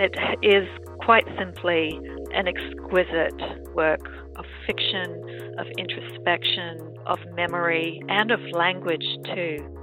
It is quite simply an exquisite work of fiction, of introspection, of memory, and of language too.